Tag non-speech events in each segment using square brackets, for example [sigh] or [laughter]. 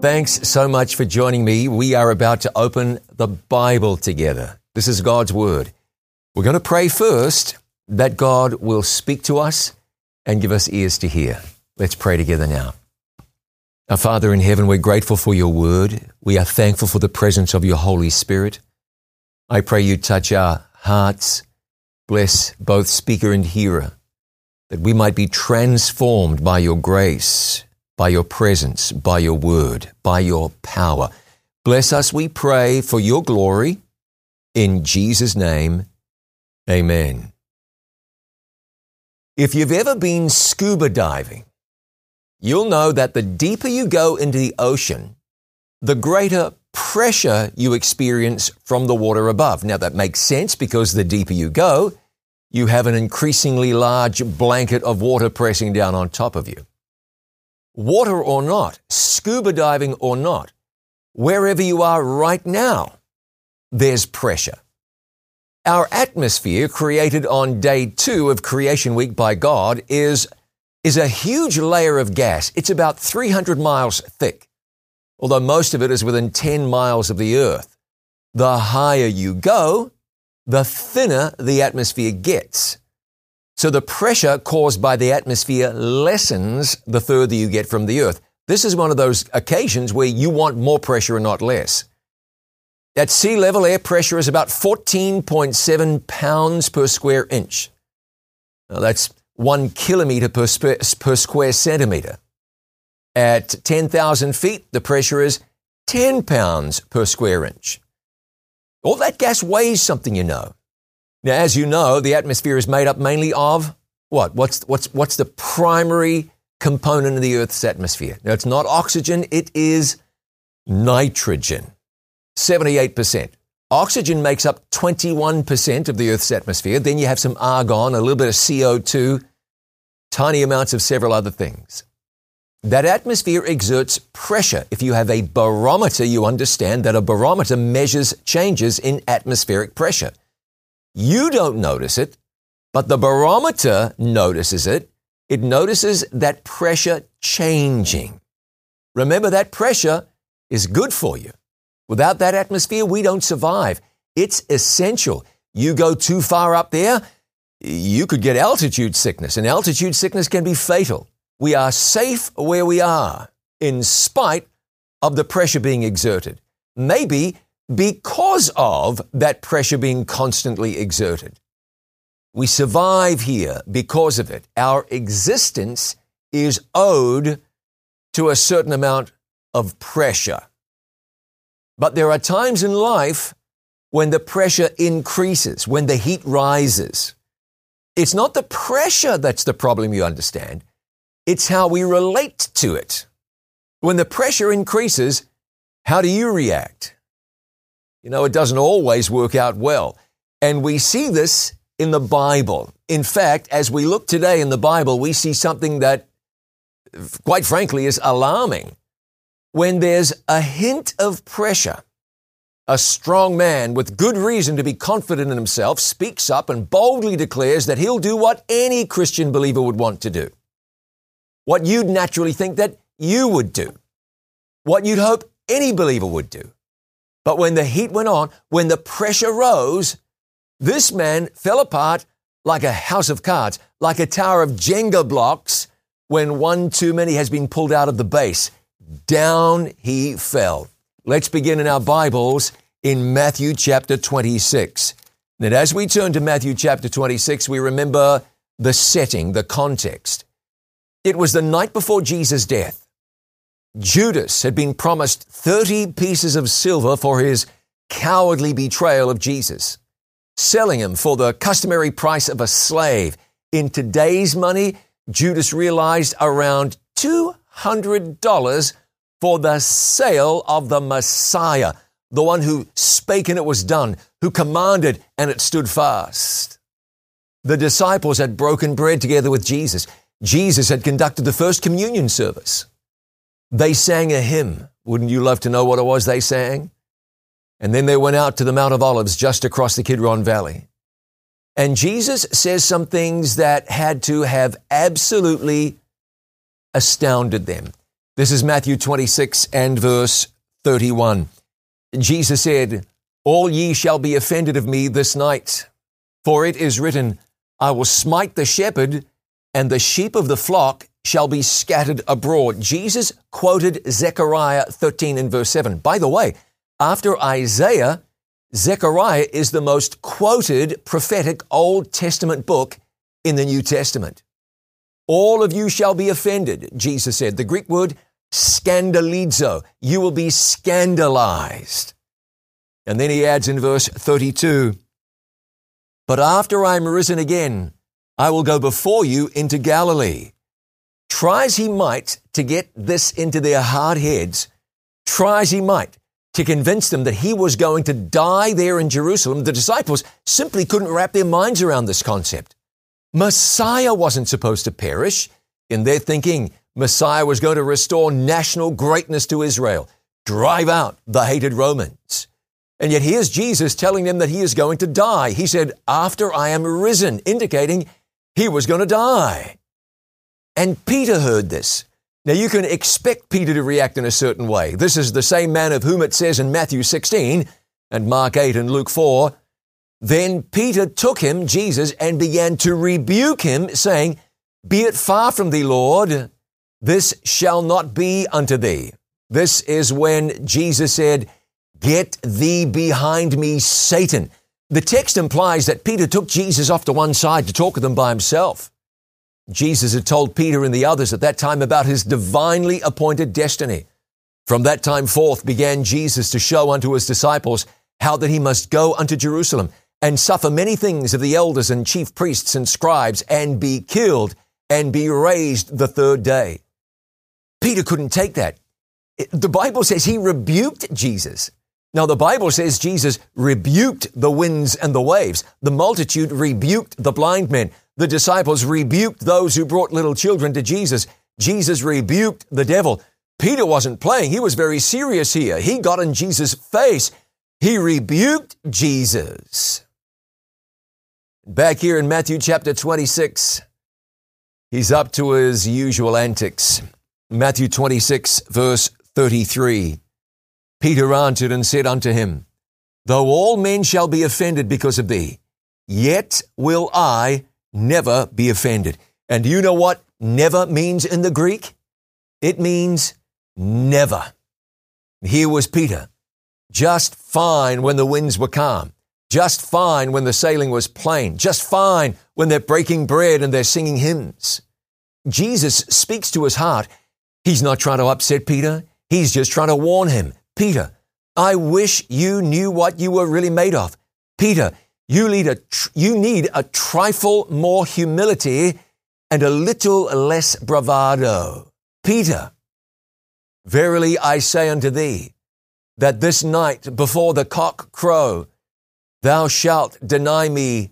Thanks so much for joining me. We are about to open the Bible together. This is God's Word. We're going to pray first that God will speak to us and give us ears to hear. Let's pray together now. Our Father in heaven, we're grateful for your Word. We are thankful for the presence of your Holy Spirit. I pray you touch our hearts, bless both speaker and hearer, that we might be transformed by your grace by your presence, by your word, by your power. Bless us, we pray, for your glory. In Jesus' name, amen. If you've ever been scuba diving, you'll know that the deeper you go into the ocean, the greater pressure you experience from the water above. Now, that makes sense because the deeper you go, you have an increasingly large blanket of water pressing down on top of you water or not, scuba diving or not, wherever you are right now, there's pressure. Our atmosphere, created on day two of Creation Week by God, is, is a huge layer of gas. It's about 300 miles thick, although most of it is within 10 miles of the Earth. The higher you go, the thinner the atmosphere gets. So the pressure caused by the atmosphere lessens the further you get from the earth. This is one of those occasions where you want more pressure and not less. At sea level, air pressure is about 14.7 pounds per square inch. Now that's one kilometer per, sp- per square centimeter. At 10,000 feet, the pressure is 10 pounds per square inch. All that gas weighs something, you know. Now, as you know, the atmosphere is made up mainly of what? What's, what's, what's the primary component of the Earth's atmosphere? Now, it's not oxygen, it is nitrogen. 78%. Oxygen makes up 21% of the Earth's atmosphere. Then you have some argon, a little bit of CO2, tiny amounts of several other things. That atmosphere exerts pressure. If you have a barometer, you understand that a barometer measures changes in atmospheric pressure. You don't notice it, but the barometer notices it. It notices that pressure changing. Remember that pressure is good for you. Without that atmosphere, we don't survive. It's essential. You go too far up there, you could get altitude sickness, and altitude sickness can be fatal. We are safe where we are in spite of the pressure being exerted. Maybe because of that pressure being constantly exerted. We survive here because of it. Our existence is owed to a certain amount of pressure. But there are times in life when the pressure increases, when the heat rises. It's not the pressure that's the problem, you understand. It's how we relate to it. When the pressure increases, how do you react? You know, it doesn't always work out well. And we see this in the Bible. In fact, as we look today in the Bible, we see something that, quite frankly, is alarming. When there's a hint of pressure, a strong man with good reason to be confident in himself speaks up and boldly declares that he'll do what any Christian believer would want to do. What you'd naturally think that you would do. What you'd hope any believer would do. But when the heat went on, when the pressure rose, this man fell apart like a house of cards, like a tower of Jenga blocks when one too many has been pulled out of the base. Down he fell. Let's begin in our Bibles in Matthew chapter 26. And as we turn to Matthew chapter 26, we remember the setting, the context. It was the night before Jesus' death. Judas had been promised 30 pieces of silver for his cowardly betrayal of Jesus, selling him for the customary price of a slave. In today's money, Judas realized around $200 for the sale of the Messiah, the one who spake and it was done, who commanded and it stood fast. The disciples had broken bread together with Jesus. Jesus had conducted the first communion service. They sang a hymn. Wouldn't you love to know what it was they sang? And then they went out to the Mount of Olives just across the Kidron Valley. And Jesus says some things that had to have absolutely astounded them. This is Matthew 26 and verse 31. Jesus said, All ye shall be offended of me this night, for it is written, I will smite the shepherd, and the sheep of the flock shall be scattered abroad. Jesus quoted Zechariah 13 and verse 7. By the way, after Isaiah, Zechariah is the most quoted prophetic Old Testament book in the New Testament. All of you shall be offended, Jesus said. The Greek word scandalizo. You will be scandalized. And then he adds in verse 32, But after I am risen again, I will go before you into Galilee. Try as he might to get this into their hard heads, try as he might to convince them that he was going to die there in Jerusalem, the disciples simply couldn't wrap their minds around this concept. Messiah wasn't supposed to perish. In their thinking, Messiah was going to restore national greatness to Israel, drive out the hated Romans. And yet here's Jesus telling them that he is going to die. He said, after I am risen, indicating he was going to die. And Peter heard this. Now you can expect Peter to react in a certain way. This is the same man of whom it says in Matthew 16 and Mark 8 and Luke 4. Then Peter took him, Jesus, and began to rebuke him, saying, Be it far from thee, Lord, this shall not be unto thee. This is when Jesus said, Get thee behind me, Satan. The text implies that Peter took Jesus off to one side to talk with him by himself. Jesus had told Peter and the others at that time about his divinely appointed destiny. From that time forth began Jesus to show unto his disciples how that he must go unto Jerusalem and suffer many things of the elders and chief priests and scribes and be killed and be raised the third day. Peter couldn't take that. The Bible says he rebuked Jesus. Now, the Bible says Jesus rebuked the winds and the waves. The multitude rebuked the blind men. The disciples rebuked those who brought little children to Jesus. Jesus rebuked the devil. Peter wasn't playing. He was very serious here. He got in Jesus' face. He rebuked Jesus. Back here in Matthew chapter 26, he's up to his usual antics. Matthew 26, verse 33. Peter answered and said unto him, Though all men shall be offended because of thee, yet will I never be offended. And do you know what never means in the Greek? It means never. Here was Peter, just fine when the winds were calm, just fine when the sailing was plain, just fine when they're breaking bread and they're singing hymns. Jesus speaks to his heart. He's not trying to upset Peter. He's just trying to warn him. Peter, I wish you knew what you were really made of. Peter, you need, a tr- you need a trifle more humility and a little less bravado. Peter, verily I say unto thee, that this night before the cock crow, thou shalt deny me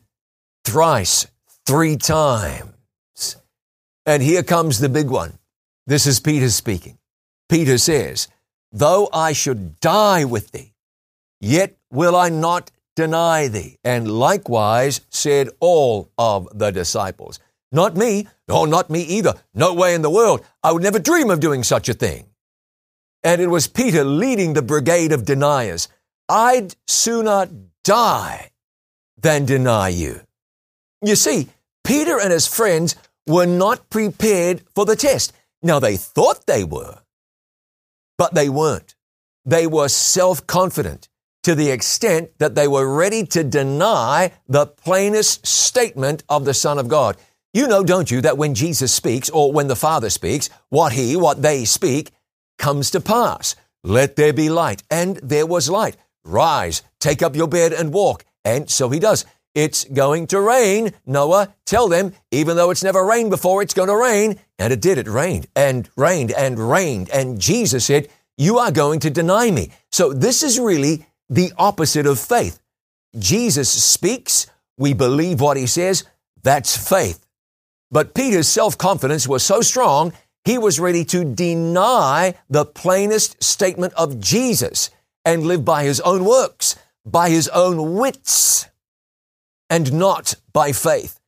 thrice, three times. And here comes the big one. This is Peter speaking. Peter says, Though I should die with thee, yet will I not deny thee. And likewise said all of the disciples. Not me, nor not me either. No way in the world. I would never dream of doing such a thing. And it was Peter leading the brigade of deniers. I'd sooner die than deny you. You see, Peter and his friends were not prepared for the test. Now they thought they were, but they weren't. They were self confident to the extent that they were ready to deny the plainest statement of the Son of God. You know, don't you, that when Jesus speaks or when the Father speaks, what he, what they speak comes to pass. Let there be light. And there was light. Rise, take up your bed and walk. And so he does. It's going to rain. Noah, tell them, even though it's never rained before, it's going to rain. And it did. It rained and rained and rained. And Jesus said, you are going to deny me. So this is really the opposite of faith. Jesus speaks, we believe what he says, that's faith. But Peter's self confidence was so strong, he was ready to deny the plainest statement of Jesus and live by his own works, by his own wits. And not by faith.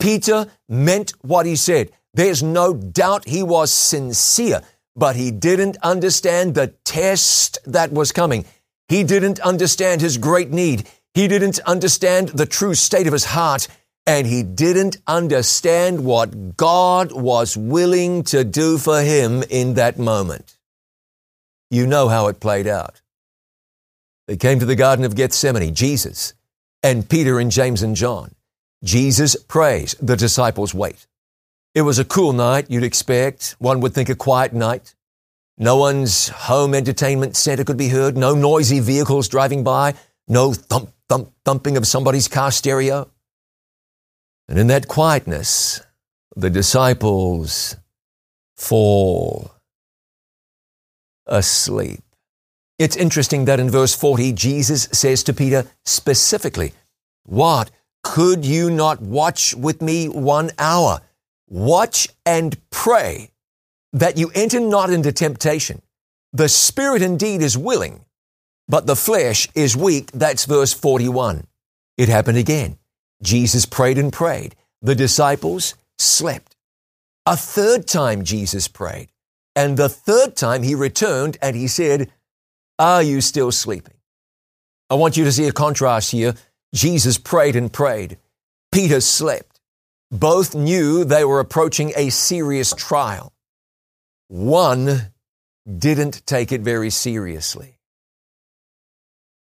Peter meant what he said. There's no doubt he was sincere, but he didn't understand the test that was coming. He didn't understand his great need. He didn't understand the true state of his heart. And he didn't understand what God was willing to do for him in that moment. You know how it played out. They came to the Garden of Gethsemane, Jesus and Peter and James and John. Jesus prays, the disciples wait. It was a cool night, you'd expect. One would think a quiet night. No one's home entertainment center could be heard, no noisy vehicles driving by, no thump, thump, thumping of somebody's car stereo. And in that quietness, the disciples fall asleep. It's interesting that in verse 40, Jesus says to Peter specifically, What? Could you not watch with me one hour? Watch and pray that you enter not into temptation. The spirit indeed is willing, but the flesh is weak. That's verse 41. It happened again. Jesus prayed and prayed. The disciples slept. A third time Jesus prayed. And the third time he returned and he said, Are you still sleeping? I want you to see a contrast here. Jesus prayed and prayed. Peter slept. Both knew they were approaching a serious trial. One didn't take it very seriously.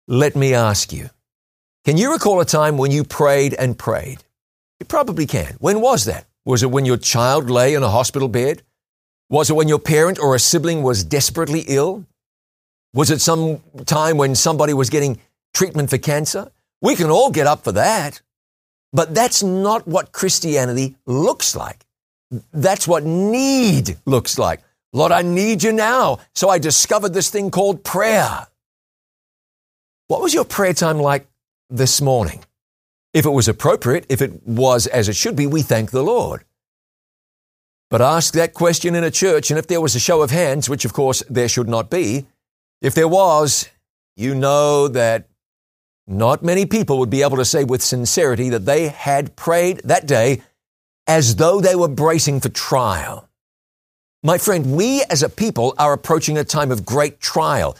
Let me ask you can you recall a time when you prayed and prayed? You probably can. When was that? Was it when your child lay in a hospital bed? Was it when your parent or a sibling was desperately ill? Was it some time when somebody was getting treatment for cancer? We can all get up for that. But that's not what Christianity looks like. That's what need looks like. Lord, I need you now. So I discovered this thing called prayer. What was your prayer time like this morning? If it was appropriate, if it was as it should be, we thank the Lord. But ask that question in a church, and if there was a show of hands, which of course there should not be, if there was, you know that not many people would be able to say with sincerity that they had prayed that day as though they were bracing for trial. My friend, we as a people are approaching a time of great trial.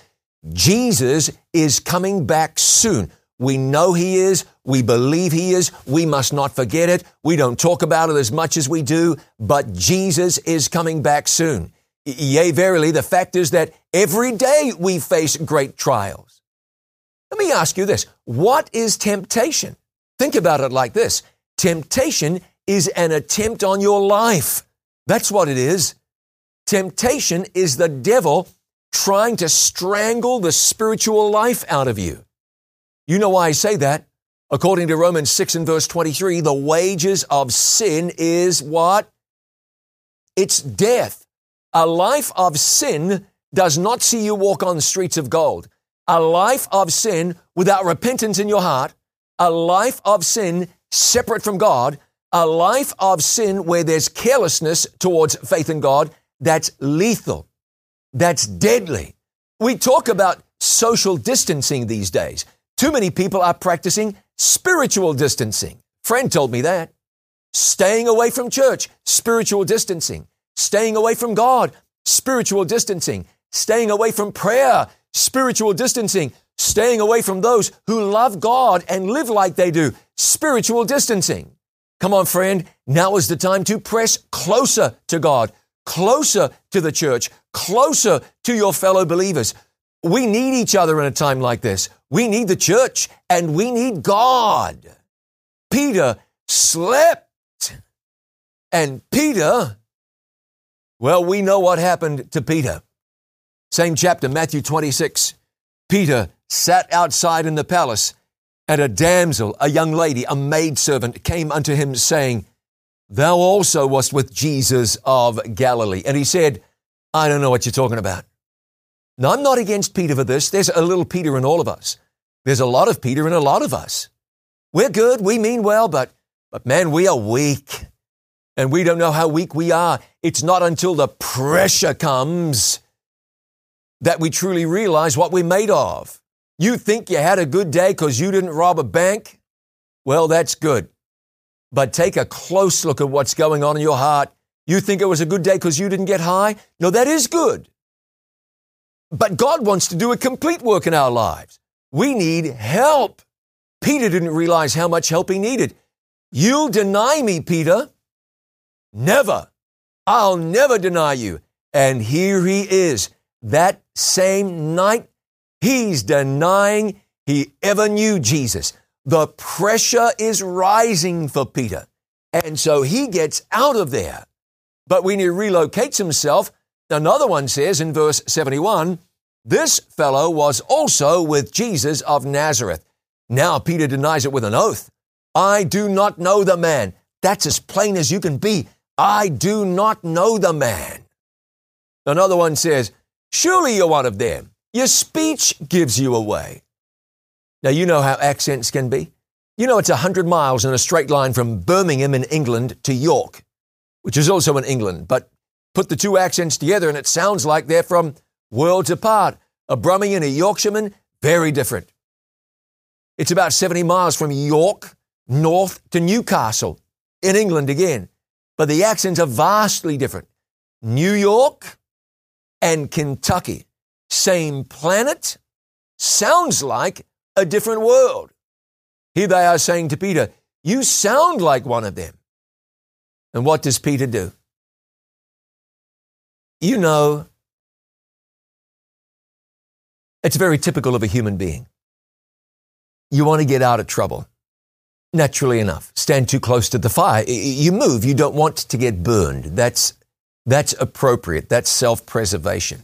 Jesus is coming back soon. We know he is. We believe he is. We must not forget it. We don't talk about it as much as we do, but Jesus is coming back soon. Yea, verily, the fact is that every day we face great trials. Let me ask you this. What is temptation? Think about it like this. Temptation is an attempt on your life. That's what it is. Temptation is the devil trying to strangle the spiritual life out of you. You know why I say that? According to Romans 6 and verse 23, the wages of sin is what? It's death. A life of sin does not see you walk on the streets of gold. A life of sin without repentance in your heart, a life of sin separate from God, a life of sin where there's carelessness towards faith in God, that's lethal. That's deadly. We talk about social distancing these days. Too many people are practicing spiritual distancing. Friend told me that. Staying away from church, spiritual distancing. Staying away from God, spiritual distancing. Staying away from prayer, spiritual distancing. Staying away from those who love God and live like they do, spiritual distancing. Come on, friend. Now is the time to press closer to God, closer to the church, closer to your fellow believers. We need each other in a time like this. We need the church and we need God. Peter slept. And Peter, well, we know what happened to Peter. Same chapter, Matthew 26. Peter sat outside in the palace, and a damsel, a young lady, a maidservant, came unto him, saying, Thou also wast with Jesus of Galilee. And he said, I don't know what you're talking about. Now, I'm not against Peter for this. There's a little Peter in all of us. There's a lot of Peter in a lot of us. We're good. We mean well, but, but man, we are weak. And we don't know how weak we are. It's not until the pressure comes that we truly realize what we're made of. You think you had a good day because you didn't rob a bank? Well, that's good. But take a close look at what's going on in your heart. You think it was a good day because you didn't get high? No, that is good. But God wants to do a complete work in our lives. We need help. Peter didn't realize how much help he needed. You'll deny me, Peter. Never. I'll never deny you. And here he is. That same night, he's denying he ever knew Jesus. The pressure is rising for Peter. And so he gets out of there. But when he relocates himself, another one says in verse 71, this fellow was also with Jesus of Nazareth. Now Peter denies it with an oath. I do not know the man. That's as plain as you can be. I do not know the man. Another one says, Surely you're one of them. Your speech gives you away. Now, you know how accents can be. You know, it's a 100 miles in a straight line from Birmingham in England to York, which is also in England, but put the two accents together and it sounds like they're from worlds apart. A Brummie and a Yorkshireman, very different. It's about 70 miles from York north to Newcastle in England again, but the accents are vastly different. New York and Kentucky, same planet, sounds like a different world. Here they are saying to Peter, You sound like one of them. And what does Peter do? You know, it's very typical of a human being. You want to get out of trouble. Naturally enough, stand too close to the fire. You move. You don't want to get burned. That's, that's appropriate. That's self preservation.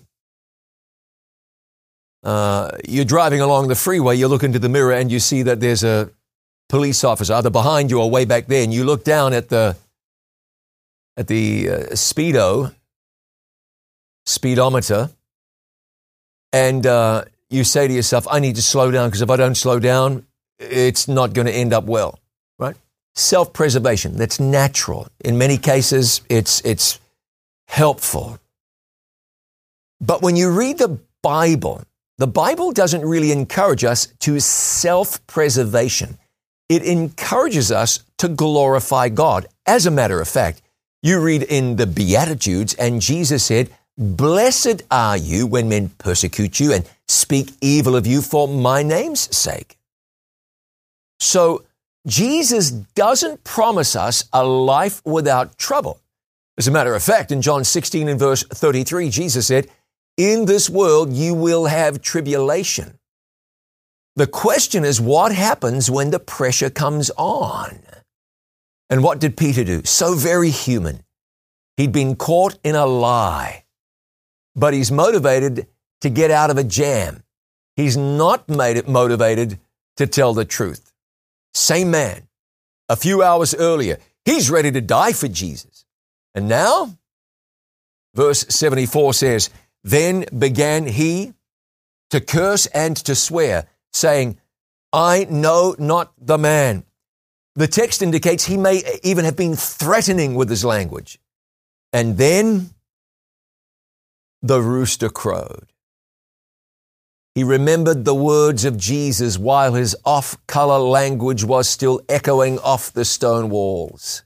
Uh, you're driving along the freeway, you look into the mirror and you see that there's a police officer either behind you or way back there, and you look down at the at the uh, speedo speedometer, and uh, you say to yourself, "I need to slow down because if I don't slow down, it's not going to end up well." Right? Self-preservation. That's natural. In many cases, it's it's helpful. But when you read the Bible, the Bible doesn't really encourage us to self preservation. It encourages us to glorify God. As a matter of fact, you read in the Beatitudes, and Jesus said, Blessed are you when men persecute you and speak evil of you for my name's sake. So, Jesus doesn't promise us a life without trouble. As a matter of fact, in John 16 and verse 33, Jesus said, in this world you will have tribulation. The question is what happens when the pressure comes on? And what did Peter do? So very human. He'd been caught in a lie, but he's motivated to get out of a jam. He's not made it motivated to tell the truth. Same man. A few hours earlier, he's ready to die for Jesus. And now, verse 74 says, then began he to curse and to swear, saying, I know not the man. The text indicates he may even have been threatening with his language. And then the rooster crowed. He remembered the words of Jesus while his off color language was still echoing off the stone walls.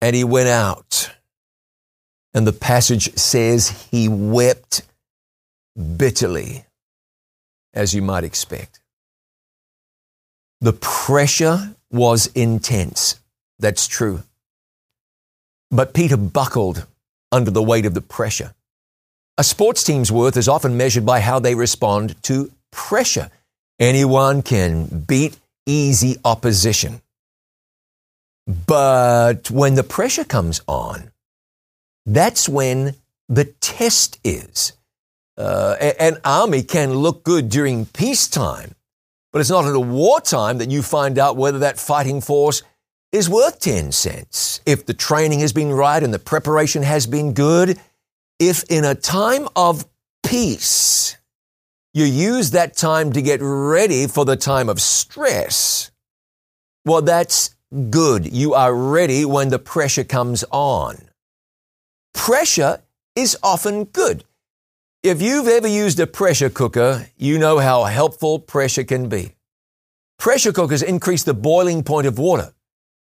And he went out and the passage says he wept bitterly, as you might expect. The pressure was intense. That's true. But Peter buckled under the weight of the pressure. A sports team's worth is often measured by how they respond to pressure. Anyone can beat easy opposition. But when the pressure comes on, that's when the test is. Uh, an army can look good during peacetime, but it's not in a wartime that you find out whether that fighting force is worth 10 cents. If the training has been right and the preparation has been good, if in a time of peace, you use that time to get ready for the time of stress, well, that's good. You are ready when the pressure comes on pressure is often good. If you've ever used a pressure cooker, you know how helpful pressure can be. Pressure cookers increase the boiling point of water.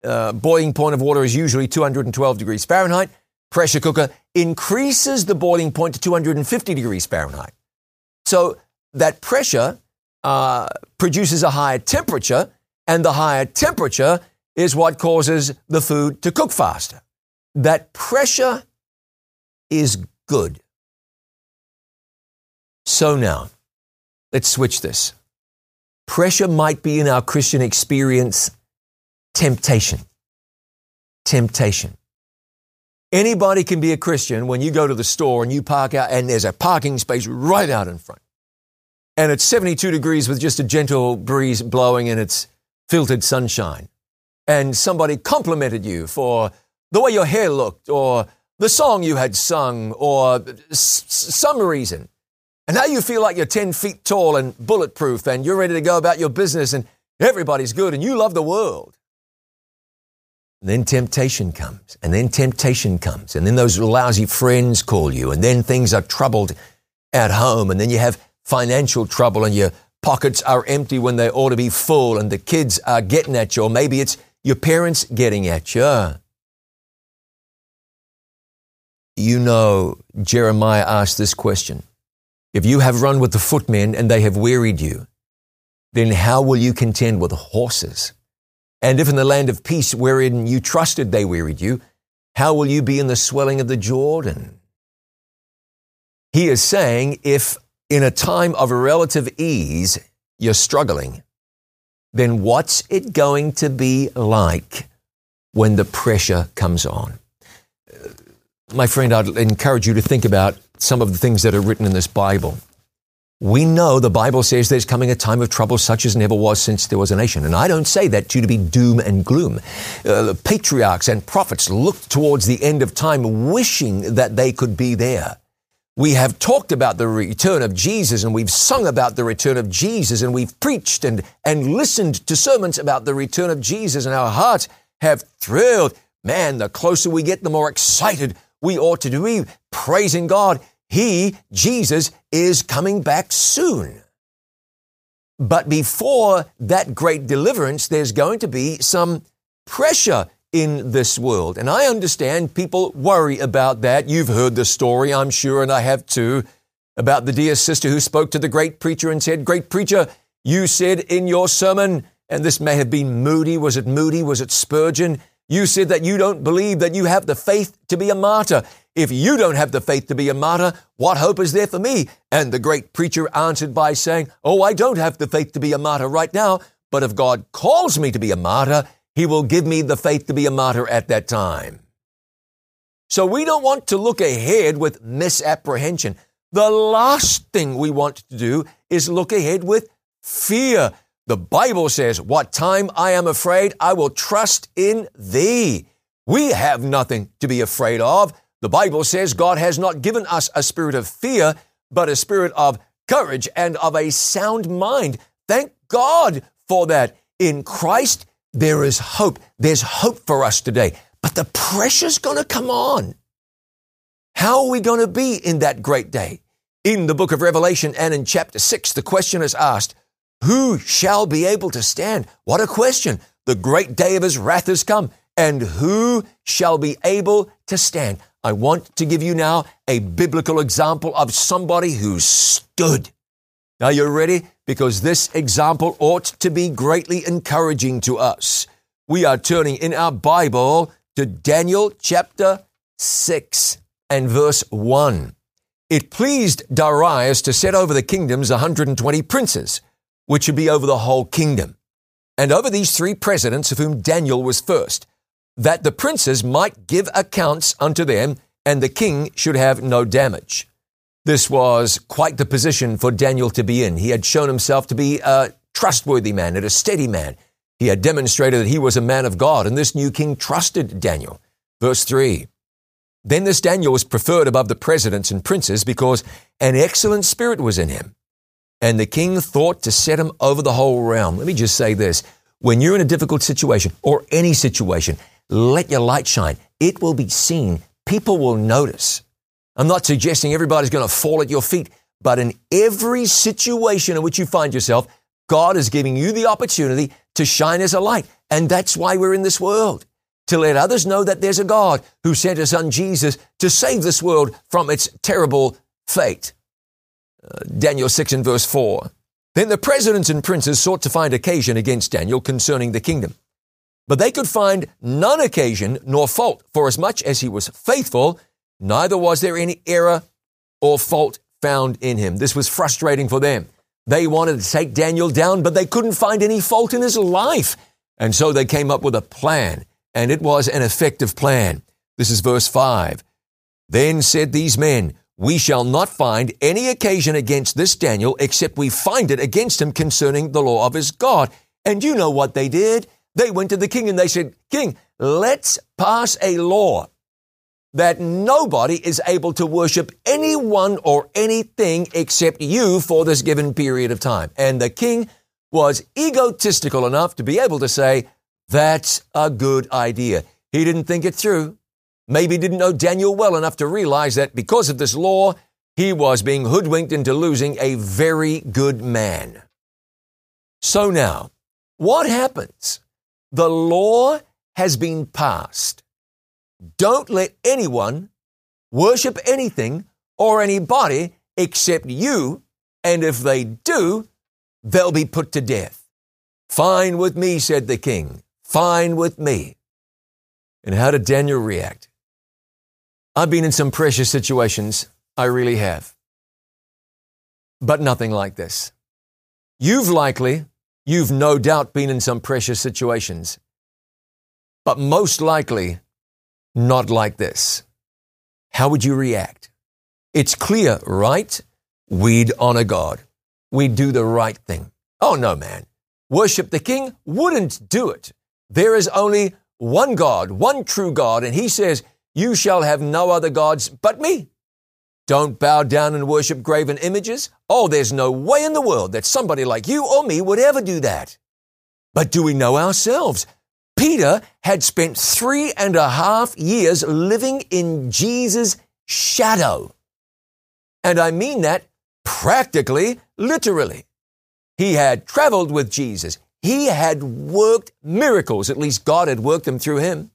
Uh, boiling point of water is usually 212 degrees Fahrenheit. Pressure cooker increases the boiling point to 250 degrees Fahrenheit. So that pressure uh, produces a higher temperature, and the higher temperature is what causes the food to cook faster. That pressure is good. So now, let's switch this. Pressure might be in our Christian experience temptation. Temptation. Anybody can be a Christian when you go to the store and you park out and there's a parking space right out in front. And it's 72 degrees with just a gentle breeze blowing and it's filtered sunshine. And somebody complimented you for the way your hair looked or the song you had sung or s- some reason. And now you feel like you're 10 feet tall and bulletproof and you're ready to go about your business and everybody's good and you love the world. And then temptation comes, and then temptation comes, and then those lousy friends call you, and then things are troubled at home, and then you have financial trouble, and your pockets are empty when they ought to be full, and the kids are getting at you, or maybe it's your parents getting at you. You know, Jeremiah asked this question If you have run with the footmen and they have wearied you, then how will you contend with horses? And if in the land of peace wherein you trusted they wearied you, how will you be in the swelling of the Jordan? He is saying if in a time of relative ease you're struggling, then what's it going to be like when the pressure comes on? My friend, I'd encourage you to think about some of the things that are written in this Bible. We know the Bible says there's coming a time of trouble such as never was since there was a nation. And I don't say that to, to be doom and gloom. Uh, patriarchs and prophets looked towards the end of time wishing that they could be there. We have talked about the return of Jesus and we've sung about the return of Jesus and we've preached and, and listened to sermons about the return of Jesus and our hearts have thrilled. Man, the closer we get, the more excited we ought to be praising God he, Jesus, is coming back soon. But before that great deliverance, there's going to be some pressure in this world. And I understand people worry about that. You've heard the story, I'm sure, and I have too, about the dear sister who spoke to the great preacher and said, Great preacher, you said in your sermon, and this may have been Moody, was it Moody, was it Spurgeon? You said that you don't believe that you have the faith to be a martyr. If you don't have the faith to be a martyr, what hope is there for me? And the great preacher answered by saying, Oh, I don't have the faith to be a martyr right now, but if God calls me to be a martyr, he will give me the faith to be a martyr at that time. So we don't want to look ahead with misapprehension. The last thing we want to do is look ahead with fear. The Bible says, What time I am afraid, I will trust in thee. We have nothing to be afraid of. The Bible says God has not given us a spirit of fear, but a spirit of courage and of a sound mind. Thank God for that. In Christ, there is hope. There's hope for us today. But the pressure's going to come on. How are we going to be in that great day? In the book of Revelation and in chapter 6, the question is asked, Who shall be able to stand? What a question. The great day of his wrath has come. And who shall be able to stand? I want to give you now a biblical example of somebody who stood. Are you ready? Because this example ought to be greatly encouraging to us. We are turning in our Bible to Daniel chapter 6 and verse 1. It pleased Darius to set over the kingdoms 120 princes, which should be over the whole kingdom, and over these three presidents, of whom Daniel was first that the princes might give accounts unto them, and the king should have no damage. This was quite the position for Daniel to be in. He had shown himself to be a trustworthy man and a steady man. He had demonstrated that he was a man of God, and this new king trusted Daniel. Verse 3 Then this Daniel was preferred above the presidents and princes because an excellent spirit was in him. And the king thought to set him over the whole realm. Let me just say this when you're in a difficult situation or any situation, let your light shine. It will be seen. People will notice. I'm not suggesting everybody's going to fall at your feet, but in every situation in which you find yourself, God is giving you the opportunity to shine as a light. And that's why we're in this world. To let others know that there's a God who sent his son Jesus to save this world from its terrible fate. Uh, Daniel 6 and verse 4. Then the presidents and princes sought to find occasion against Daniel concerning the kingdom. But they could find none occasion nor fault, for as much as he was faithful, neither was there any error or fault found in him. This was frustrating for them. They wanted to take Daniel down, but they couldn't find any fault in his life. And so they came up with a plan, and it was an effective plan. This is verse 5. Then said these men, We shall not find any occasion against this Daniel, except we find it against him concerning the law of his God. And you know what they did? They went to the king and they said, King, let's pass a law that nobody is able to worship anyone or anything except you for this given period of time. And the king was egotistical enough to be able to say, that's a good idea. He didn't think it through. Maybe didn't know Daniel well enough to realize that because of this law, he was being hoodwinked into losing a very good man. So now, what happens? The law has been passed. Don't let anyone worship anything or anybody except you, and if they do, they'll be put to death. Fine with me, said the king. Fine with me. And how did Daniel react? I've been in some precious situations. I really have. But nothing like this. You've likely, you've no doubt been in some precious situations. But most likely, not like this. How would you react? It's clear, right? We'd honor God. We'd do the right thing. Oh no, man. Worship the king wouldn't do it. There is only one God, one true God, and he says, you shall have no other gods but me. Don't bow down and worship graven images. Oh, there's no way in the world that somebody like you or me would ever do that. But do we know ourselves? Peter had spent three and a half years living in Jesus' shadow. And I mean that practically, literally. He had traveled with Jesus. He had worked miracles. At least God had worked them through him.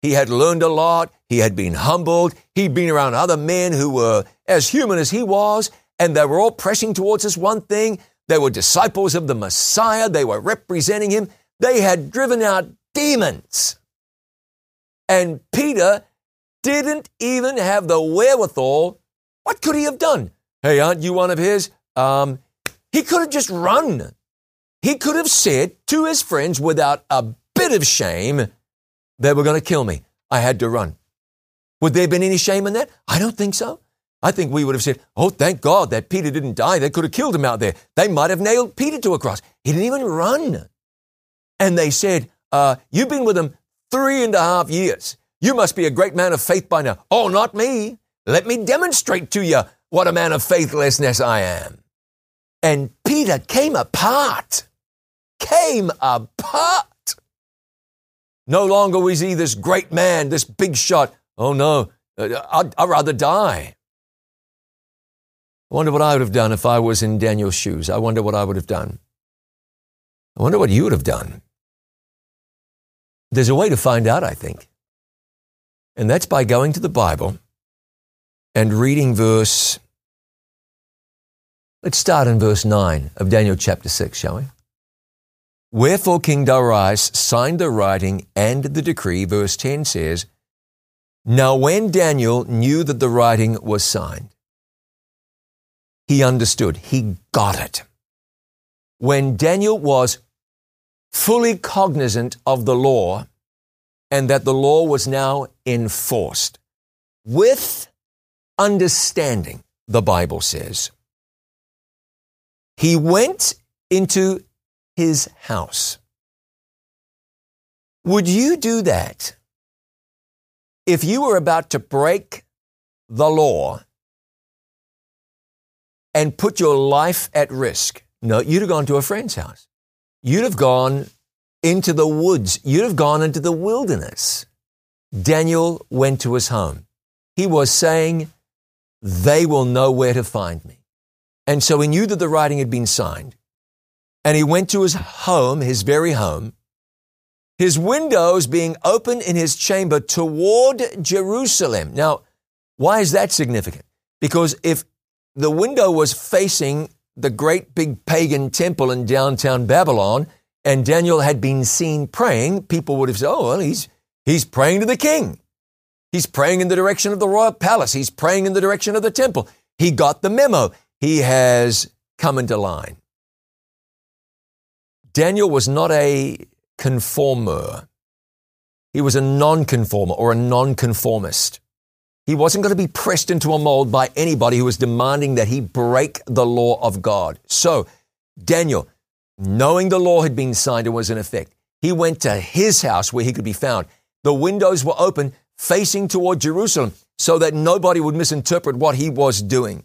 He had learned a lot. He had been humbled. He'd been around other men who were as human as he was, and they were all pressing towards this one thing. They were disciples of the Messiah. They were representing him. They had driven out demons. And Peter didn't even have the wherewithal. What could he have done? Hey, aren't you one of his? Um, he could have just run. He could have said to his friends without a bit of shame, they were going to kill me. I had to run. Would there have been any shame in that? I don't think so. I think we would have said, Oh, thank God that Peter didn't die. They could have killed him out there. They might have nailed Peter to a cross. He didn't even run. And they said, uh, You've been with him three and a half years. You must be a great man of faith by now. Oh, not me. Let me demonstrate to you what a man of faithlessness I am. And Peter came apart. Came apart. No longer was he this great man, this big shot. Oh no, uh, I'd, I'd rather die. I wonder what I would have done if I was in Daniel's shoes. I wonder what I would have done. I wonder what you would have done. There's a way to find out, I think. And that's by going to the Bible and reading verse. Let's start in verse 9 of Daniel chapter 6, shall we? Wherefore King Darius signed the writing and the decree. Verse 10 says, Now when Daniel knew that the writing was signed, he understood, he got it. When Daniel was fully cognizant of the law and that the law was now enforced with understanding, the Bible says. He went into his house. Would you do that if you were about to break the law and put your life at risk? No, you'd have gone to a friend's house. You'd have gone into the woods. You'd have gone into the wilderness. Daniel went to his home. He was saying, They will know where to find me. And so he knew that the writing had been signed. and he went to his home, his very home, his windows being open in his chamber toward Jerusalem. Now, why is that significant? Because if the window was facing the great big pagan temple in downtown Babylon, and Daniel had been seen praying, people would have said, oh, well, he's, he's praying to the king. He's praying in the direction of the royal palace. He's praying in the direction of the temple. He got the memo. He has come into line. Daniel was not a conformer. He was a non-conformer or a non-conformist. He wasn't going to be pressed into a mold by anybody who was demanding that he break the law of God. So, Daniel, knowing the law had been signed and was in effect, he went to his house where he could be found. The windows were open facing toward Jerusalem so that nobody would misinterpret what he was doing.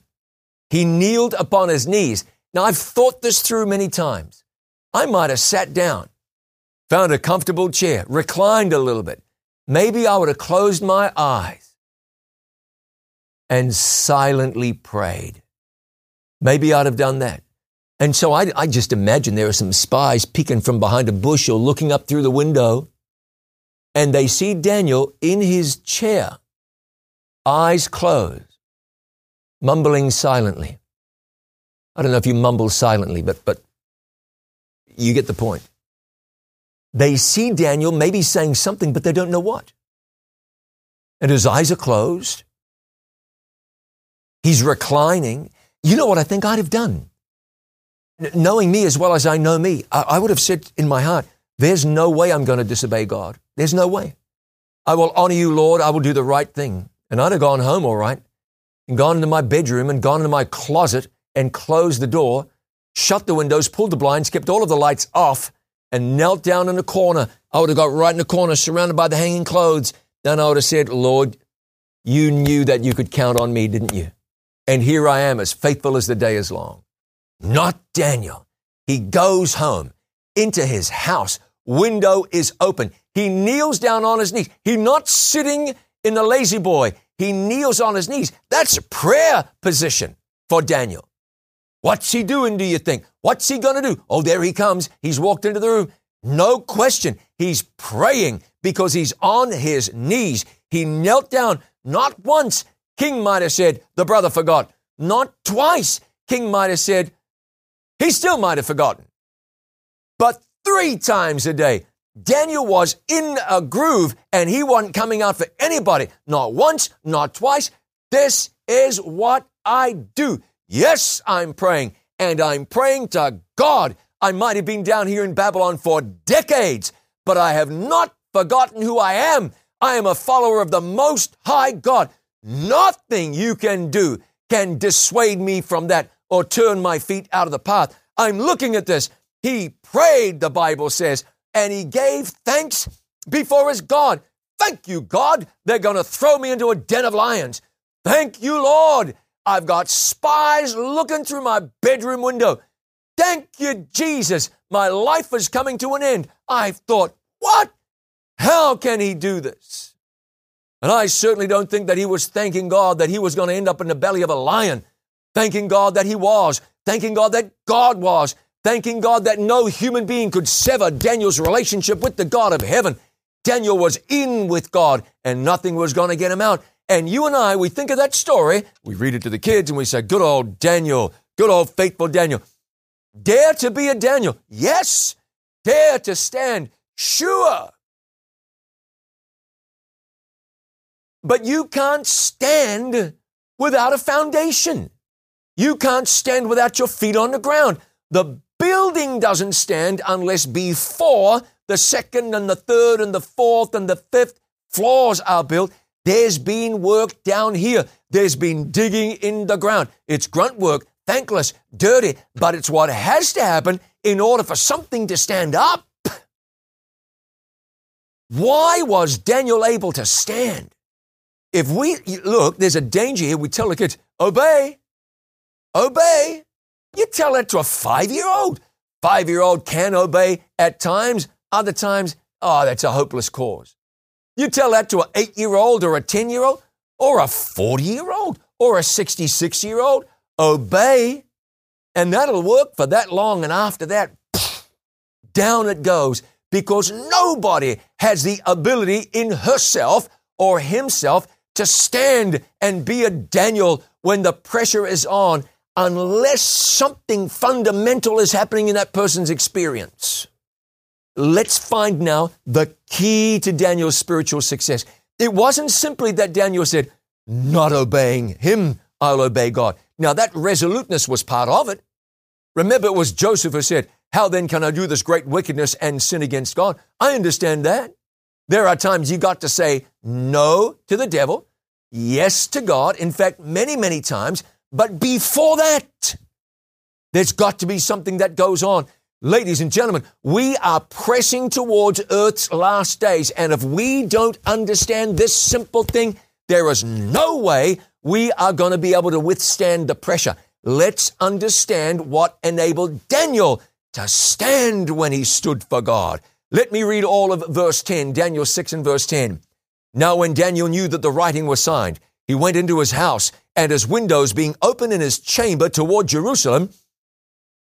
He kneeled upon his knees. Now, I've thought this through many times. I might have sat down, found a comfortable chair, reclined a little bit. Maybe I would have closed my eyes and silently prayed. Maybe I'd have done that. And so I, I, just imagine there are some spies peeking from behind a bush or looking up through the window, and they see Daniel in his chair, eyes closed, mumbling silently. I don't know if you mumble silently, but, but you get the point. They see Daniel maybe saying something, but they don't know what. And his eyes are closed. He's reclining. You know what I think I'd have done? Knowing me as well as I know me, I, would have said in my heart, there's no way I'm going to disobey God. There's no way. I will honor you, Lord. I will do the right thing. And I'd have gone home all right and gone into my bedroom and gone into my closet and closed the door, shut the windows, pulled the blinds, kept all of the lights off, and knelt down in a corner. I would have got right in the corner, surrounded by the hanging clothes. Then I would have said, Lord, you knew that you could count on me, didn't you? And here I am, as faithful as the day is long. Not Daniel. He goes home into his house. Window is open. He kneels down on his knees. He's not sitting in the La-Z-Boy. He kneels on his knees. That's a prayer position for Daniel. What's he doing, do you think? What's he going to do? Oh, there he comes. He's walked into the room. No question. He's praying because he's on his knees. He knelt down not once, King have said, the brother forgot. Not twice. King have said, he still might have forgotten. But three times a day, Daniel was in a groove and he wasn't coming out for anybody. Not once, not twice. This is what I do. Yes, I'm praying and I'm praying to God. I might have been down here in Babylon for decades, but I have not forgotten who I am. I am a follower of the Most High God. Nothing you can do can dissuade me from that or turn my feet out of the path. I'm looking at this. He prayed, the Bible says, and he gave thanks before his God. Thank you, God. They're going to throw me into a den of lions. Thank you, Lord. I've got spies looking through my bedroom window. Thank you, Jesus. My life is coming to an end. I've thought, what? How can he do this? And I certainly don't think that he was thanking God that he was going to end up in the belly of a lion, thanking God that he was, thanking God that God was, thanking God that no human being could sever Daniel's relationship with the God of heaven. Daniel was in with God and nothing was going to get him out. And you and I, we think of that story, we read it to the kids and we say, good old Daniel, good old faithful Daniel. Dare to be a Daniel. Yes. Dare to stand. Sure. But you can't stand without a foundation. You can't stand without your feet on the ground. The building doesn't stand unless before the second and the third and the fourth and the fifth floors are built. There's been work down here. There's been digging in the ground. It's grunt work, thankless, dirty, but it's what has to happen in order for something to stand up. Why was Daniel able to stand? If we look, there's a danger here. We tell the kids, obey, obey. You tell that to a five year old. Five year old can obey at times, other times, oh, that's a hopeless cause. You tell that to an eight year old or a 10 year old or a 40 year old or a 66 year old, obey. And that'll work for that long. And after that, [sniffs] down it goes because nobody has the ability in herself or himself to stand and be a Daniel when the pressure is on unless something fundamental is happening in that person's experience. Let's find now the key to Daniel's spiritual success. It wasn't simply that Daniel said, not obeying him, I'll obey God. Now that resoluteness was part of it. Remember, it was Joseph who said, How then can I do this great wickedness and sin against God? I understand that. There are times you got to say no to the devil, yes to God. In fact, many, many times. But before that, there's got to be something that goes on. Ladies and gentlemen, we are pressing towards Earth's last days. And if we don't understand this simple thing, there is no way we are going to be able to withstand the pressure. Let's understand what enabled Daniel to stand when he stood for God. Let me read all of verse 10, Daniel 6 and verse 10. Now, when Daniel knew that the writing was signed, he went into his house, and his windows being open in his chamber toward Jerusalem,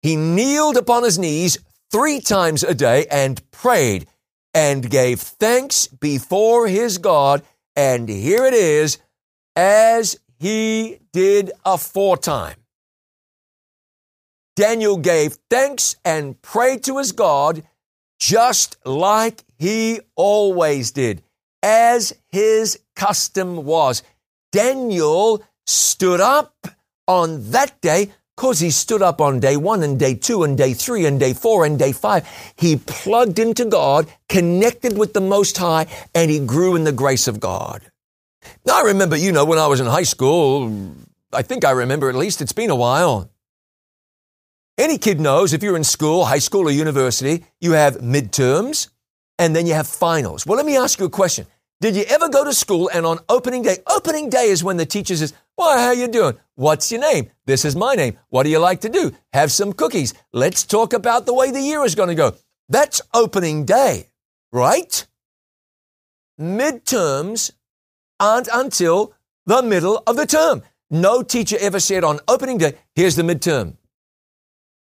he kneeled upon his knees three times a day and prayed and gave thanks before his God. And here it is, as he did aforetime. Daniel gave thanks and prayed to his God just like he always did, as his custom was. Daniel stood up on that day because he stood up on day one and day two and day three and day four and day five. He plugged into God, connected with the Most High, and he grew in the grace of God. Now, I remember, you know, when I was in high school, I think I remember at least, it's been a while. Any kid knows if you're in school, high school or university, you have midterms and then you have finals. Well, let me ask you a question. Did you ever go to school and on opening day, opening day is when the teacher says, well, how you doing? What's your name? This is my name. What do you like to do? Have some cookies. Let's talk about the way the year is going to go. That's opening day, right? Midterms aren't until the middle of the term. No teacher ever said on opening day, here's the midterm.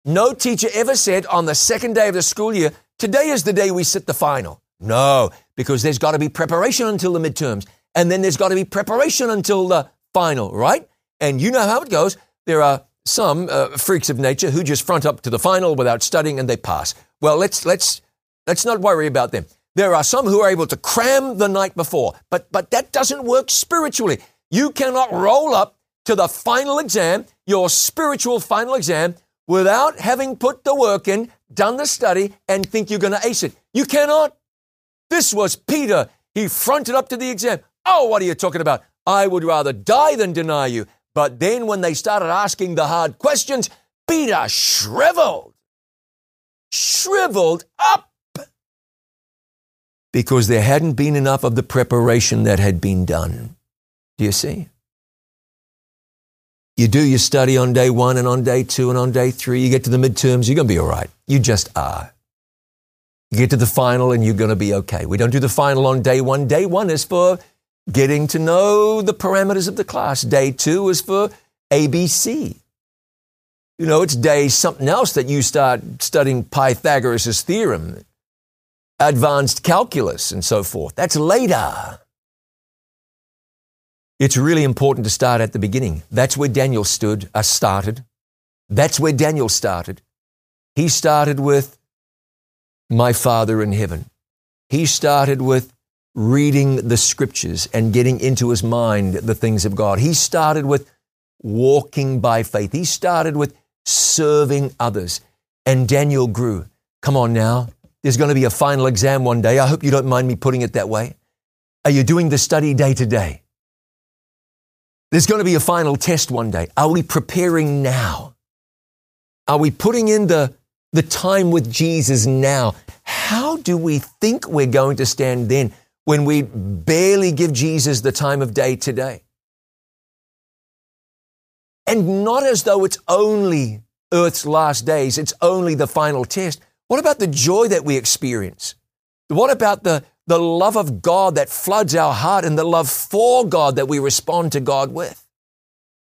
No teacher ever said on the second day of the school year, today is the day we sit the final. No, because there's got to be preparation until the midterms. And then there's got to be preparation until the final, right? And you know how it goes. There are some uh, freaks of nature who just front up to the final without studying and they pass. Well, let's, let's, let's not worry about them. There are some who are able to cram the night before, but, but that doesn't work spiritually. You cannot roll up to the final exam, your spiritual final exam, without having put the work in, done the study, and think you're going to ace it. You cannot. This was Peter. He fronted up to the exam. Oh, what are you talking about? I would rather die than deny you. But then when they started asking the hard questions, Peter shriveled. Shriveled up because there hadn't been enough of the preparation that had been done. Do you see? You do your study on day one and on day two and on day three. You get to the midterms, you're going to be all right. You just are. You get to the final and you're going to be okay. We don't do the final on day one. Day one is for getting to know the parameters of the class. Day two is for ABC. You know, it's day something else that you start studying Pythagoras' theorem advanced calculus and so forth. That's later. It's really important to start at the beginning. That's where Daniel stood, uh, started. That's where Daniel started. He started with my Father in heaven. He started with reading the scriptures and getting into his mind the things of God. He started with walking by faith. He started with serving others. And Daniel grew. Come on now. There's going to be a final exam one day. I hope you don't mind me putting it that way. Are you doing the study day to day? There's going to be a final test one day. Are we preparing now? Are we putting in the, the time with Jesus now? How do we think we're going to stand then when we barely give Jesus the time of day today? And not as though it's only Earth's last days, it's only the final test. What about the joy that we experience? What about the, the love of God that floods our heart and the love for God that we respond to God with?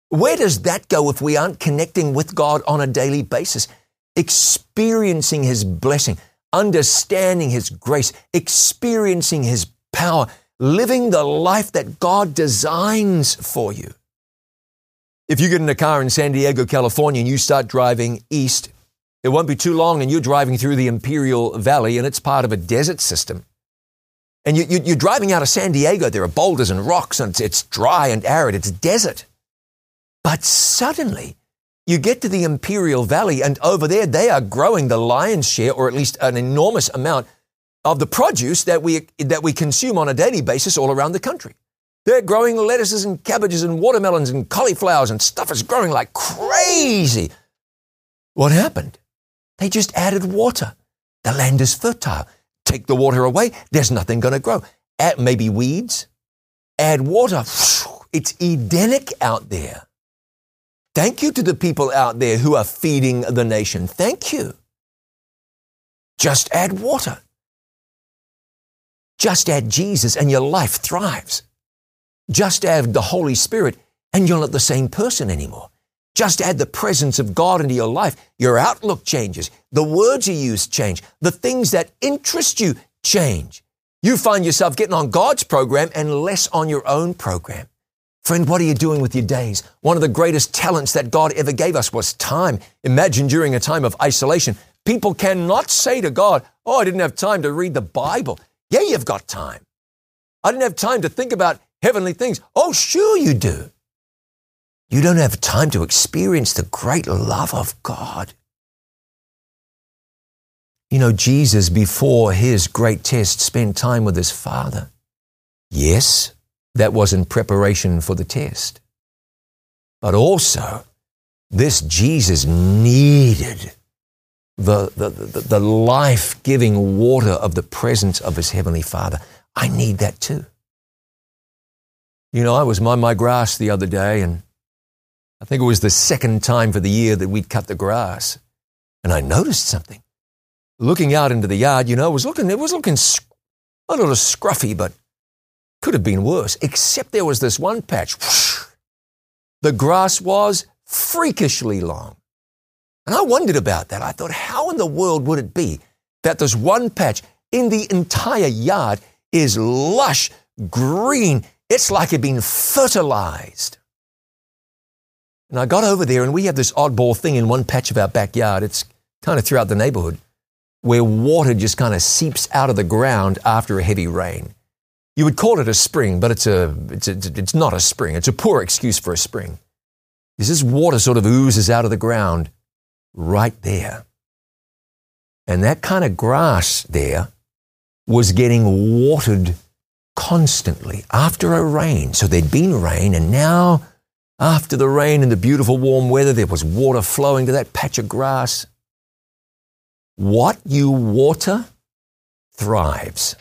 Where does that go if we aren't connecting with God on a daily basis, experiencing His blessing, understanding His grace, experiencing His power, living the life that God designs for you. If you get in a car in San Diego, California, and you start driving east, it won't be too long and you're driving through the Imperial Valley and it's part of a desert system. And you, are driving out of San Diego, there are boulders and rocks and it's, it's dry and arid, it's desert. But suddenly, you get to the Imperial Valley, and over there, they are growing the lion's share, or at least an enormous amount, of the produce that we, that we consume on a daily basis all around the country. They're growing lettuces and cabbages and watermelons and cauliflowers, and stuff is growing like crazy. What happened? They just added water. The land is fertile. Take the water away, there's nothing going to grow. Add maybe weeds, add water. [sighs] It's Edenic out there. Thank you to the people out there who are feeding the nation. Thank you. Just add water. Just add Jesus and your life thrives. Just add the Holy Spirit and you're not the same person anymore. Just add the presence of God into your life. Your outlook changes. The words you use change. The things that interest you change. You find yourself getting on God's program and less on your own program. Friend, what are you doing with your days? One of the greatest talents that God ever gave us was time. Imagine during a time of isolation, people cannot say to God, Oh, I didn't have time to read the Bible. Yeah, you've got time. I didn't have time to think about heavenly things. Oh, sure you do. You don't have time to experience the great love of God. You know, Jesus, before his great test, spent time with his Father. Yes, that was in preparation for the test. But also, this Jesus needed the, the, the, the life giving water of the presence of his Heavenly Father. I need that too. You know, I was mowing my grass the other day, and I think it was the second time for the year that we'd cut the grass. And I noticed something. Looking out into the yard, you know, it was looking, it was looking a little scruffy, but could have been worse, except there was this one patch. The grass was freakishly long. And I wondered about that. I thought, how in the world would it be that this one patch in the entire yard is lush, green? It's like it'd been fertilized. And I got over there, and we have this oddball thing in one patch of our backyard. It's kind of throughout the neighborhood where water just kind of seeps out of the ground after a heavy rain. You would call it a spring, but it's, a, it's, a, it's not a spring. It's a poor excuse for a spring. This is water sort of oozes out of the ground right there. And that kind of grass there was getting watered constantly after a rain. So there'd been rain, and now, after the rain and the beautiful warm weather, there was water flowing to that patch of grass. What you water thrives.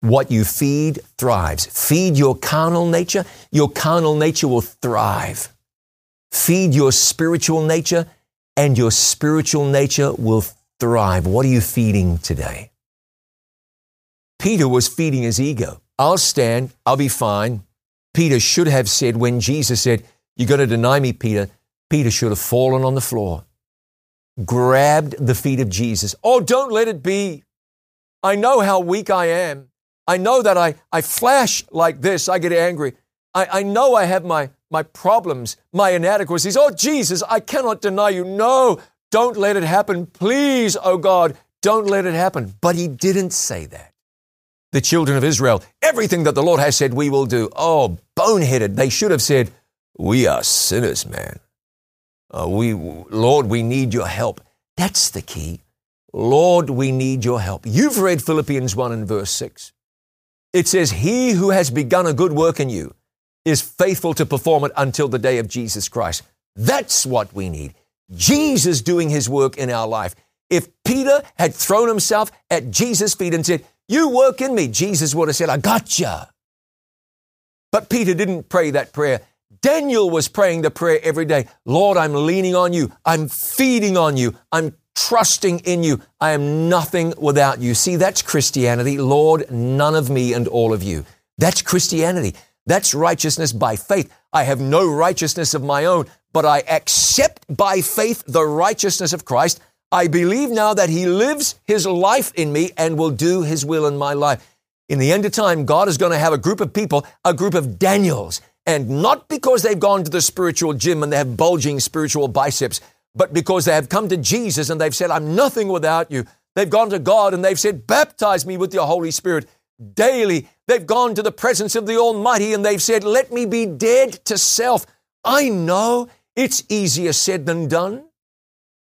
What you feed thrives. Feed your carnal nature, your carnal nature will thrive. Feed your spiritual nature, and your spiritual nature will thrive. What are you feeding today? Peter was feeding his ego. I'll stand, I'll be fine. Peter should have said, when Jesus said, You're going to deny me, Peter, Peter should have fallen on the floor, grabbed the feet of Jesus. Oh, don't let it be. I know how weak I am. I know that I, I flash like this. I get angry. I, I know I have my, my problems, my inadequacies. Oh, Jesus, I cannot deny you. No, don't let it happen. Please, oh God, don't let it happen. But he didn't say that. The children of Israel, everything that the Lord has said we will do. Oh, boneheaded. They should have said, We are sinners, man. Uh, we, Lord, we need your help. That's the key. Lord, we need your help. You've read Philippians 1 and verse 6. It says, He who has begun a good work in you is faithful to perform it until the day of Jesus Christ. That's what we need. Jesus doing his work in our life. If Peter had thrown himself at Jesus' feet and said, You work in me, Jesus would have said, I gotcha. But Peter didn't pray that prayer. Daniel was praying the prayer every day Lord, I'm leaning on you. I'm feeding on you. I'm trusting in you. I am nothing without you. See, that's Christianity. Lord, none of me and all of you. That's Christianity. That's righteousness by faith. I have no righteousness of my own, but I accept by faith the righteousness of Christ. I believe now that He lives His life in me and will do His will in my life. In the end of time, God is going to have a group of people, a group of Daniels, and not because they've gone to the spiritual gym and they have bulging spiritual biceps, but because they have come to Jesus and they've said, I'm nothing without you. They've gone to God and they've said, Baptize me with your Holy Spirit daily. They've gone to the presence of the Almighty and they've said, Let me be dead to self. I know it's easier said than done.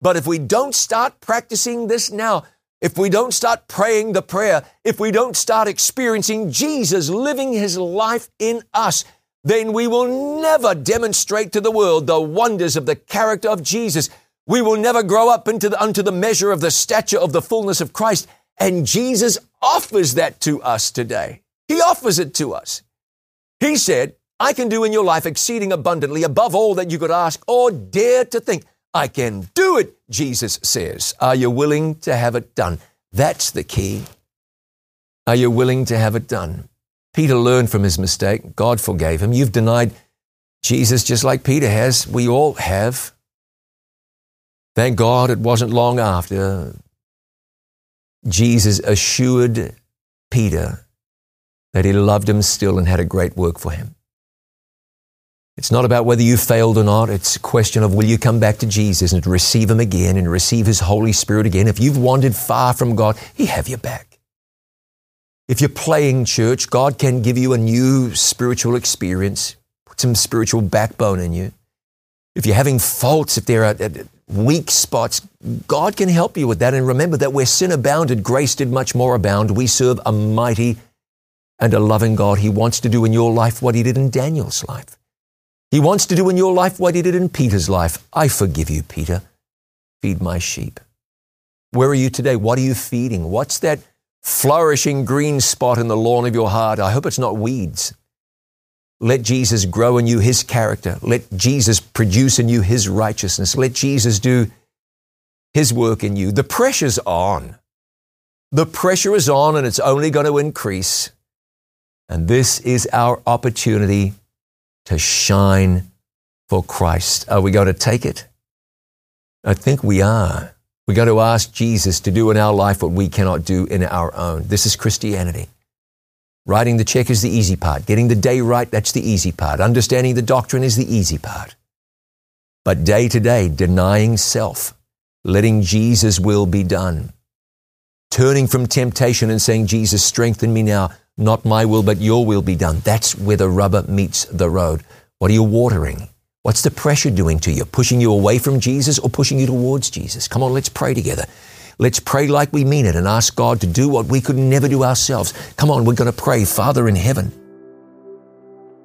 But if we don't start practicing this now, if we don't start praying the prayer, if we don't start experiencing Jesus living his life in us, then we will never demonstrate to the world the wonders of the character of Jesus. We will never grow up into the, unto the measure of the stature of the fullness of Christ. And Jesus offers that to us today. He offers it to us. He said, I can do in your life exceeding abundantly above all that you could ask or dare to think. I can do it, Jesus says. Are you willing to have it done? That's the key. Are you willing to have it done? Peter learned from his mistake. God forgave him. You've denied Jesus just like Peter has. We all have. Thank God it wasn't long after Jesus assured Peter that he loved him still and had a great work for him. It's not about whether you failed or not. It's a question of will you come back to Jesus and receive Him again and receive His Holy Spirit again. If you've wandered far from God, He have you back. If you're playing church, God can give you a new spiritual experience, put some spiritual backbone in you. If you're having faults, if there are uh, weak spots, God can help you with that. And remember that where sin abounded, grace did much more abound. We serve a mighty and a loving God. He wants to do in your life what He did in Daniel's life. He wants to do in your life what he did in Peter's life. I forgive you, Peter. Feed my sheep. Where are you today? What are you feeding? What's that flourishing green spot in the lawn of your heart? I hope it's not weeds. Let Jesus grow in you his character. Let Jesus produce in you his righteousness. Let Jesus do his work in you. The pressure's on. The pressure is on and it's only going to increase. And this is our opportunity to shine for Christ. Are we going to take it? I think we are. We got to ask Jesus to do in our life what we cannot do in our own. This is Christianity. Writing the check is the easy part. Getting the day right, that's the easy part. Understanding the doctrine is the easy part. But day to day, denying self, letting Jesus' will be done, turning from temptation and saying, Jesus, strengthen me now. Not my will, but your will be done. That's where the rubber meets the road. What are you watering? What's the pressure doing to you? Pushing you away from Jesus or pushing you towards Jesus? Come on, let's pray together. Let's pray like we mean it and ask God to do what we could never do ourselves. Come on, we're going to pray, Father in heaven.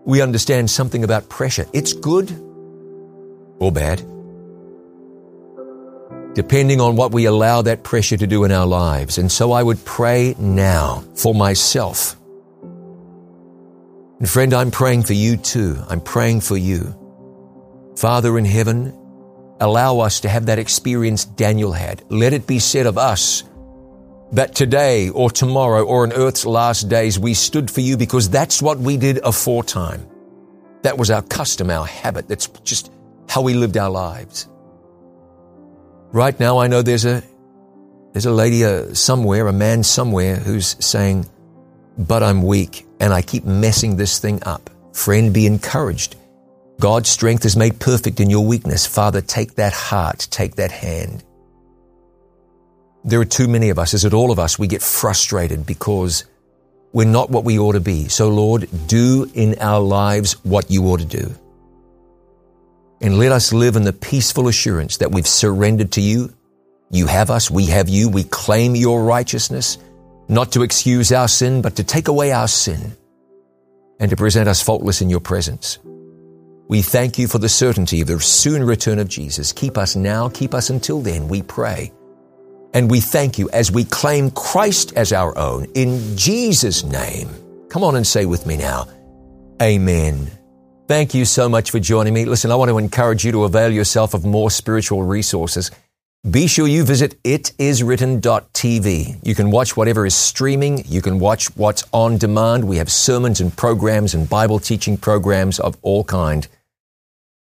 We understand something about pressure. It's good or bad, depending on what we allow that pressure to do in our lives. And so I would pray now for myself and friend, I'm praying for you too. I'm praying for you. Father in heaven, allow us to have that experience Daniel had. Let it be said of us that today or tomorrow or in earth's last days we stood for you because that's what we did aforetime. That was our custom, our habit. That's just how we lived our lives. Right now, I know there's a there's a lady uh, somewhere, a man somewhere who's saying, "But I'm weak and I keep messing this thing up. Friend, be encouraged. God's strength is made perfect in your weakness. Father, take that heart, take that hand. There are too many of us, is it all of us? We get frustrated because we're not what we ought to be. So, Lord, do in our lives what you ought to do. And let us live in the peaceful assurance that we've surrendered to you. You have us, we have you, we claim your righteousness not to excuse our sin, but to take away our sin and to present us faultless in your presence. We thank you for the certainty of the soon return of Jesus. Keep us now, keep us until then, we pray. And we thank you as we claim Christ as our own in Jesus' name. Come on and say with me now, Amen. Thank you so much for joining me. Listen, I want to encourage you to avail yourself of more spiritual resources. Be sure you visit itiswritten.tv. You can watch whatever is streaming. You can watch what's on demand. We have sermons and programs and Bible teaching programs of all kind.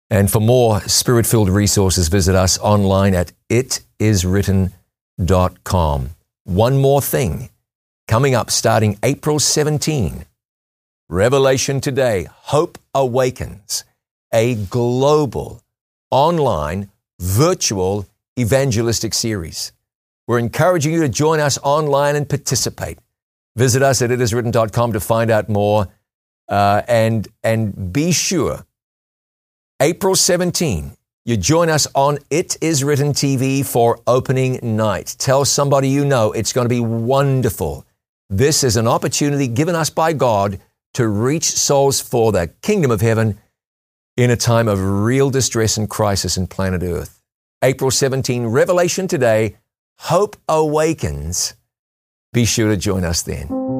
And for more spirit-filled resources, visit us online at itiswritten.com. One more thing coming up starting April 17. Revelation Today, Hope Awakens, a global, online, virtual evangelistic series. We're encouraging you to join us online and participate. Visit us at itiswritten.com to find out more. Uh, and, and be sure, April 17, you join us on It Is Written TV for opening night. Tell somebody you know it's going to be wonderful. This is an opportunity given us by God to reach souls for the kingdom of heaven in a time of real distress and crisis in planet Earth. April 17, Revelation Today, Hope Awakens. Be sure to join us then.